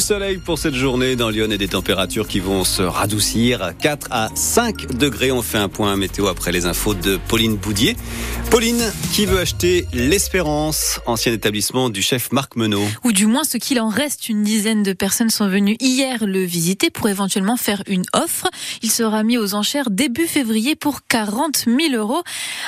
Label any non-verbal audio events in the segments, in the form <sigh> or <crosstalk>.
Du soleil pour cette journée dans Lyon et des températures qui vont se radoucir. 4 à 5 degrés. On fait un point météo après les infos de Pauline Boudier. Pauline qui veut acheter l'Espérance, ancien établissement du chef Marc Menot. Ou du moins ce qu'il en reste. Une dizaine de personnes sont venues hier le visiter pour éventuellement faire une offre. Il sera mis aux enchères début février pour 40 000 euros.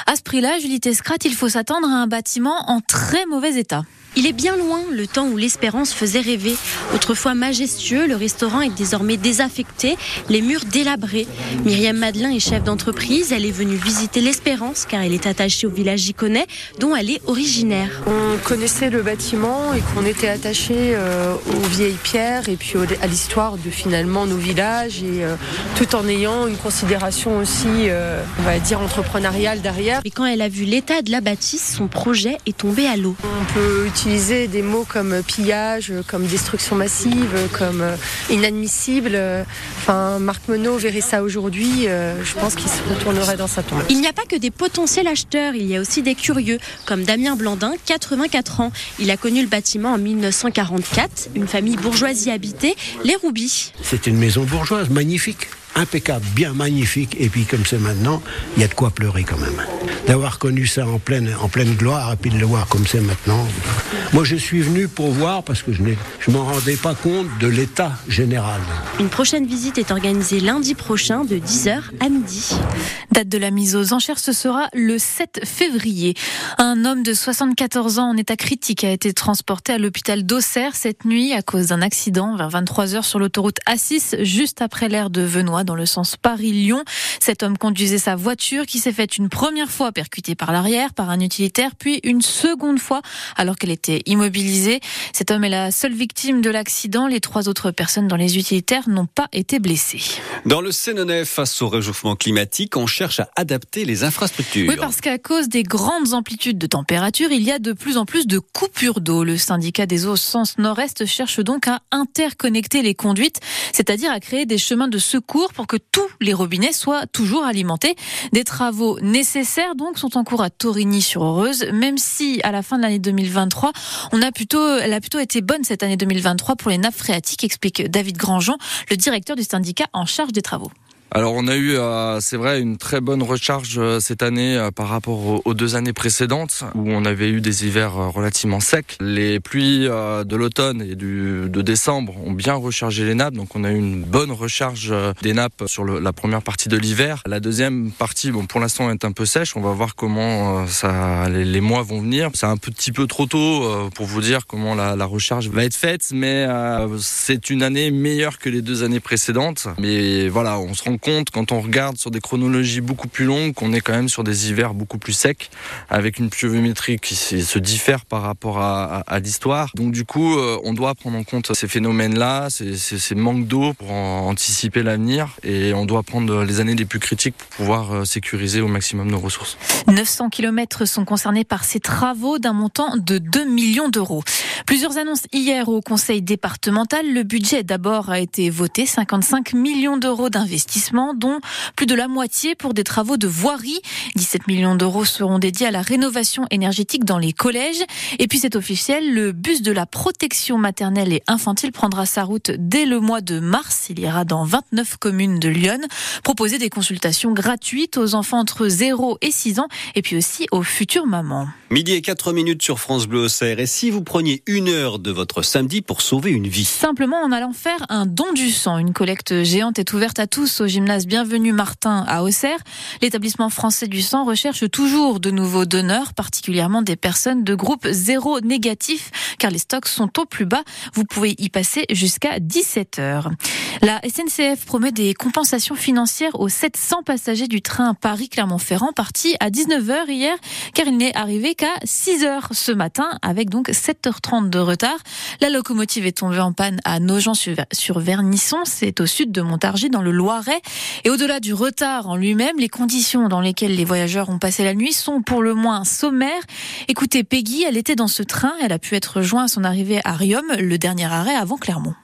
À ce prix-là, Julie Tescrat, il faut s'attendre à un bâtiment en très mauvais état. Il est bien loin le temps où l'espérance faisait rêver. Autrefois majestueux, le restaurant est désormais désaffecté, les murs délabrés. Myriam Madelin est chef d'entreprise. Elle est venue visiter l'espérance car elle est attachée au village Giconnet dont elle est originaire. On connaissait le bâtiment et qu'on était attaché euh, aux vieilles pierres et puis à l'histoire de finalement nos villages et euh, tout en ayant une considération aussi, euh, on va dire, entrepreneuriale derrière. Et quand elle a vu l'état de la bâtisse, son projet est tombé à l'eau. On peut utiliser des mots comme pillage, comme destruction massive, comme inadmissible. Enfin, Marc Monod verrait ça aujourd'hui, je pense qu'il se retournerait dans sa tombe. Il n'y a pas que des potentiels acheteurs, il y a aussi des curieux, comme Damien Blandin, 84 ans. Il a connu le bâtiment en 1944, une famille bourgeoise y habitait, les Roubies. C'est une maison bourgeoise, magnifique impeccable, bien magnifique. Et puis comme c'est maintenant, il y a de quoi pleurer quand même. D'avoir connu ça en pleine, en pleine gloire et puis de le voir comme c'est maintenant. Moi je suis venu pour voir parce que je ne je m'en rendais pas compte de l'état général. Une prochaine visite est organisée lundi prochain de 10h à midi. Date de la mise aux enchères, ce sera le 7 février. Un homme de 74 ans en état critique a été transporté à l'hôpital d'Auxerre cette nuit à cause d'un accident vers 23h sur l'autoroute A6 juste après l'aire de Dans le sens Paris-Lyon. Cet homme conduisait sa voiture qui s'est faite une première fois percutée par l'arrière par un utilitaire, puis une seconde fois alors qu'elle était immobilisée. Cet homme est la seule victime de l'accident. Les trois autres personnes dans les utilitaires n'ont pas été blessées. Dans le Sénonais, face au réchauffement climatique, on cherche à adapter les infrastructures. Oui, parce qu'à cause des grandes amplitudes de température, il y a de plus en plus de coupures d'eau. Le syndicat des eaux sens nord-est cherche donc à interconnecter les conduites, c'est-à-dire à créer des chemins de secours pour que tous les robinets soient toujours alimentés. Des travaux nécessaires donc sont en cours à Torigny-sur-Heureuse, même si à la fin de l'année 2023, on a plutôt, elle a plutôt été bonne cette année 2023 pour les nappes phréatiques, explique David Grandjean, le directeur du syndicat en charge des travaux. Alors on a eu, euh, c'est vrai, une très bonne recharge euh, cette année euh, par rapport aux, deux années précédentes où on avait eu des hivers relativement secs. Les pluies de l'automne et du, de décembre ont bien rechargé les nappes, donc on a eu une bonne recharge des nappes sur la première partie de l'hiver. La deuxième partie, bon pour l'instant est un peu sèche. On va voir comment ça, les, mois vont venir. C'est un petit peu trop tôt pour vous dire comment la, la recharge va être faite, mais c'est une année meilleure que les deux années précédentes. Mais voilà, on se rend compte quand on regarde sur des chronologies beaucoup plus longues qu'on est quand même sur des hivers beaucoup plus secs avec une pluviométrie qui se diffère par rapport à, l'histoire. Donc du coup, euh, on doit prendre en compte ces phénomènes-là, ces, ces, manques d'eau pour anticiper l'avenir et on doit prendre les années les plus critiques pour pouvoir euh, sécuriser au maximum nos ressources. 900 km sont concernés par ces travaux d'un montant de 2 millions d'euros. Plusieurs annonces hier au conseil départemental. Le budget d'abord a été voté, 55 millions d'euros d'investissement dont plus de la moitié pour des travaux de voirie. 17 millions d'euros seront dédiés à la rénovation énergétique dans les collèges. Et puis c'est officiel, le bus de la protection maternelle et infantile prendra sa route dès le mois de mars. Il ira dans 29 communes de Lyon, proposer des consultations gratuites aux enfants entre 0 et 6 ans et puis aussi aux futures mamans. Midi et 4 minutes sur France Bleu Auxerre. Et si vous preniez une heure de votre samedi pour sauver une vie? Simplement en allant faire un don du sang. Une collecte géante est ouverte à tous au gymnase Bienvenue Martin à Auxerre. L'établissement français du sang recherche toujours de nouveaux donneurs, particulièrement des personnes de groupe zéro négatif, car les stocks sont au plus bas. Vous pouvez y passer jusqu'à 17 heures. La SNCF promet des compensations financières aux 700 passagers du train Paris-Clermont-Ferrand parti à 19h hier, car il n'est arrivé qu'à 6h ce matin, avec donc 7h30 de retard. La locomotive est tombée en panne à Nogent-sur-Vernisson, c'est au sud de Montargis, dans le Loiret. Et au-delà du retard en lui-même, les conditions dans lesquelles les voyageurs ont passé la nuit sont pour le moins sommaires. Écoutez, Peggy, elle était dans ce train, elle a pu être rejointe à son arrivée à Riom, le dernier arrêt avant Clermont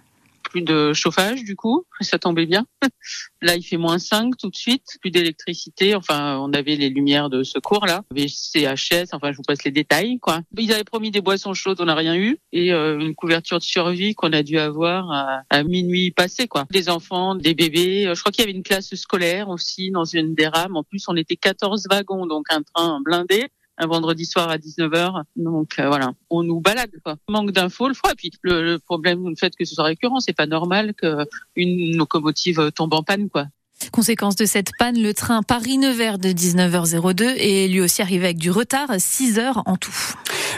plus de chauffage du coup, ça tombait bien. <laughs> Là, il fait moins 5 tout de suite, plus d'électricité. Enfin, on avait les lumières de secours là, VCHS. Enfin, je vous passe les détails quoi. Ils avaient promis des boissons chaudes, on n'a rien eu, et euh, une couverture de survie qu'on a dû avoir à, à, minuit passé quoi. Des enfants, des bébés. Je crois qu'il y avait une classe scolaire aussi dans une des rames. En plus, on était 14 wagons, donc un train blindé un vendredi soir à 19h. Donc euh, voilà, on nous balade quoi. Manque d'infos le froid. Puis le, le problème, le fait que ce soit récurrent, c'est pas normal qu'une locomotive tombe en panne quoi. Conséquence de cette panne, le train Paris-Nevers de 19h02 est lui aussi arrivé avec du retard, 6 heures en tout.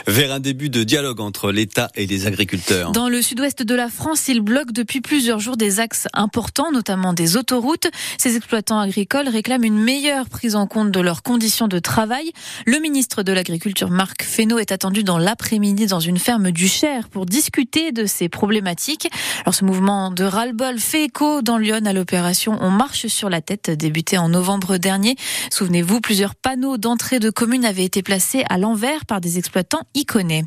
Vers un début de dialogue entre l'État et les agriculteurs. Dans le sud-ouest de la France, ils bloquent depuis plusieurs jours des axes importants, notamment des autoroutes. Ces exploitants agricoles réclament une meilleure prise en compte de leurs conditions de travail. Le ministre de l'Agriculture, Marc Fesneau, est attendu dans l'après-midi dans une ferme du Cher pour discuter de ces problématiques. Alors ce mouvement de ras-le-bol fait écho dans Lyon à l'opération On marche sur la tête débuté en novembre dernier. Souvenez-vous, plusieurs panneaux d'entrée de communes avaient été placés à l'envers par des exploitants iconés.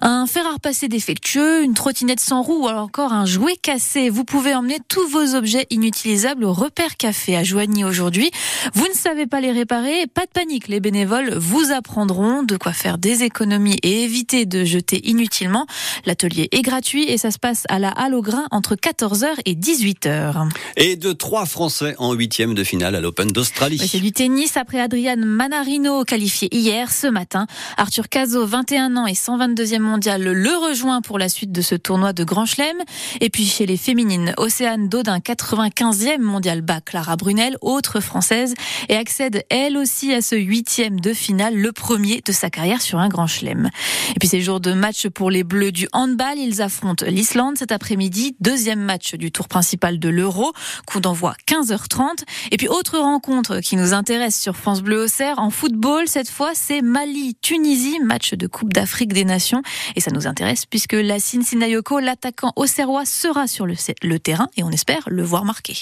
Un fer à repasser défectueux, une trottinette sans roue ou encore un jouet cassé. Vous pouvez emmener tous vos objets inutilisables au repère café à Joigny aujourd'hui. Vous ne savez pas les réparer, pas de panique, les bénévoles vous apprendront de quoi faire des économies et éviter de jeter inutilement. L'atelier est gratuit et ça se passe à la Halle au Grain entre 14h et 18h. Et de trois Français en huitième de finale à l'Open d'Australie. C'est du tennis après Adrian Manarino qualifié hier, ce matin. Arthur Cazot, 21 ans et 122e mondial, le rejoint pour la suite de ce tournoi de Grand Chelem. Et puis chez les féminines, Océane Dodin, 95e mondial bas, Clara Brunel, autre française, et accède elle aussi à ce huitième de finale, le premier de sa carrière sur un Grand Chelem. Et puis ces jours de match pour les Bleus du handball, ils affrontent l'Islande cet après-midi, deuxième match du tour principal de l'Euro, coup d'envoi 15h30. Et puis autre rencontre qui nous intéresse sur France Bleu Auxerre en football, cette fois c'est Mali-Tunisie, match de Coupe d'Afrique des Nations. Et ça nous intéresse puisque Lassine Sinayoko, l'attaquant auxerrois, sera sur le, le terrain et on espère le voir marquer.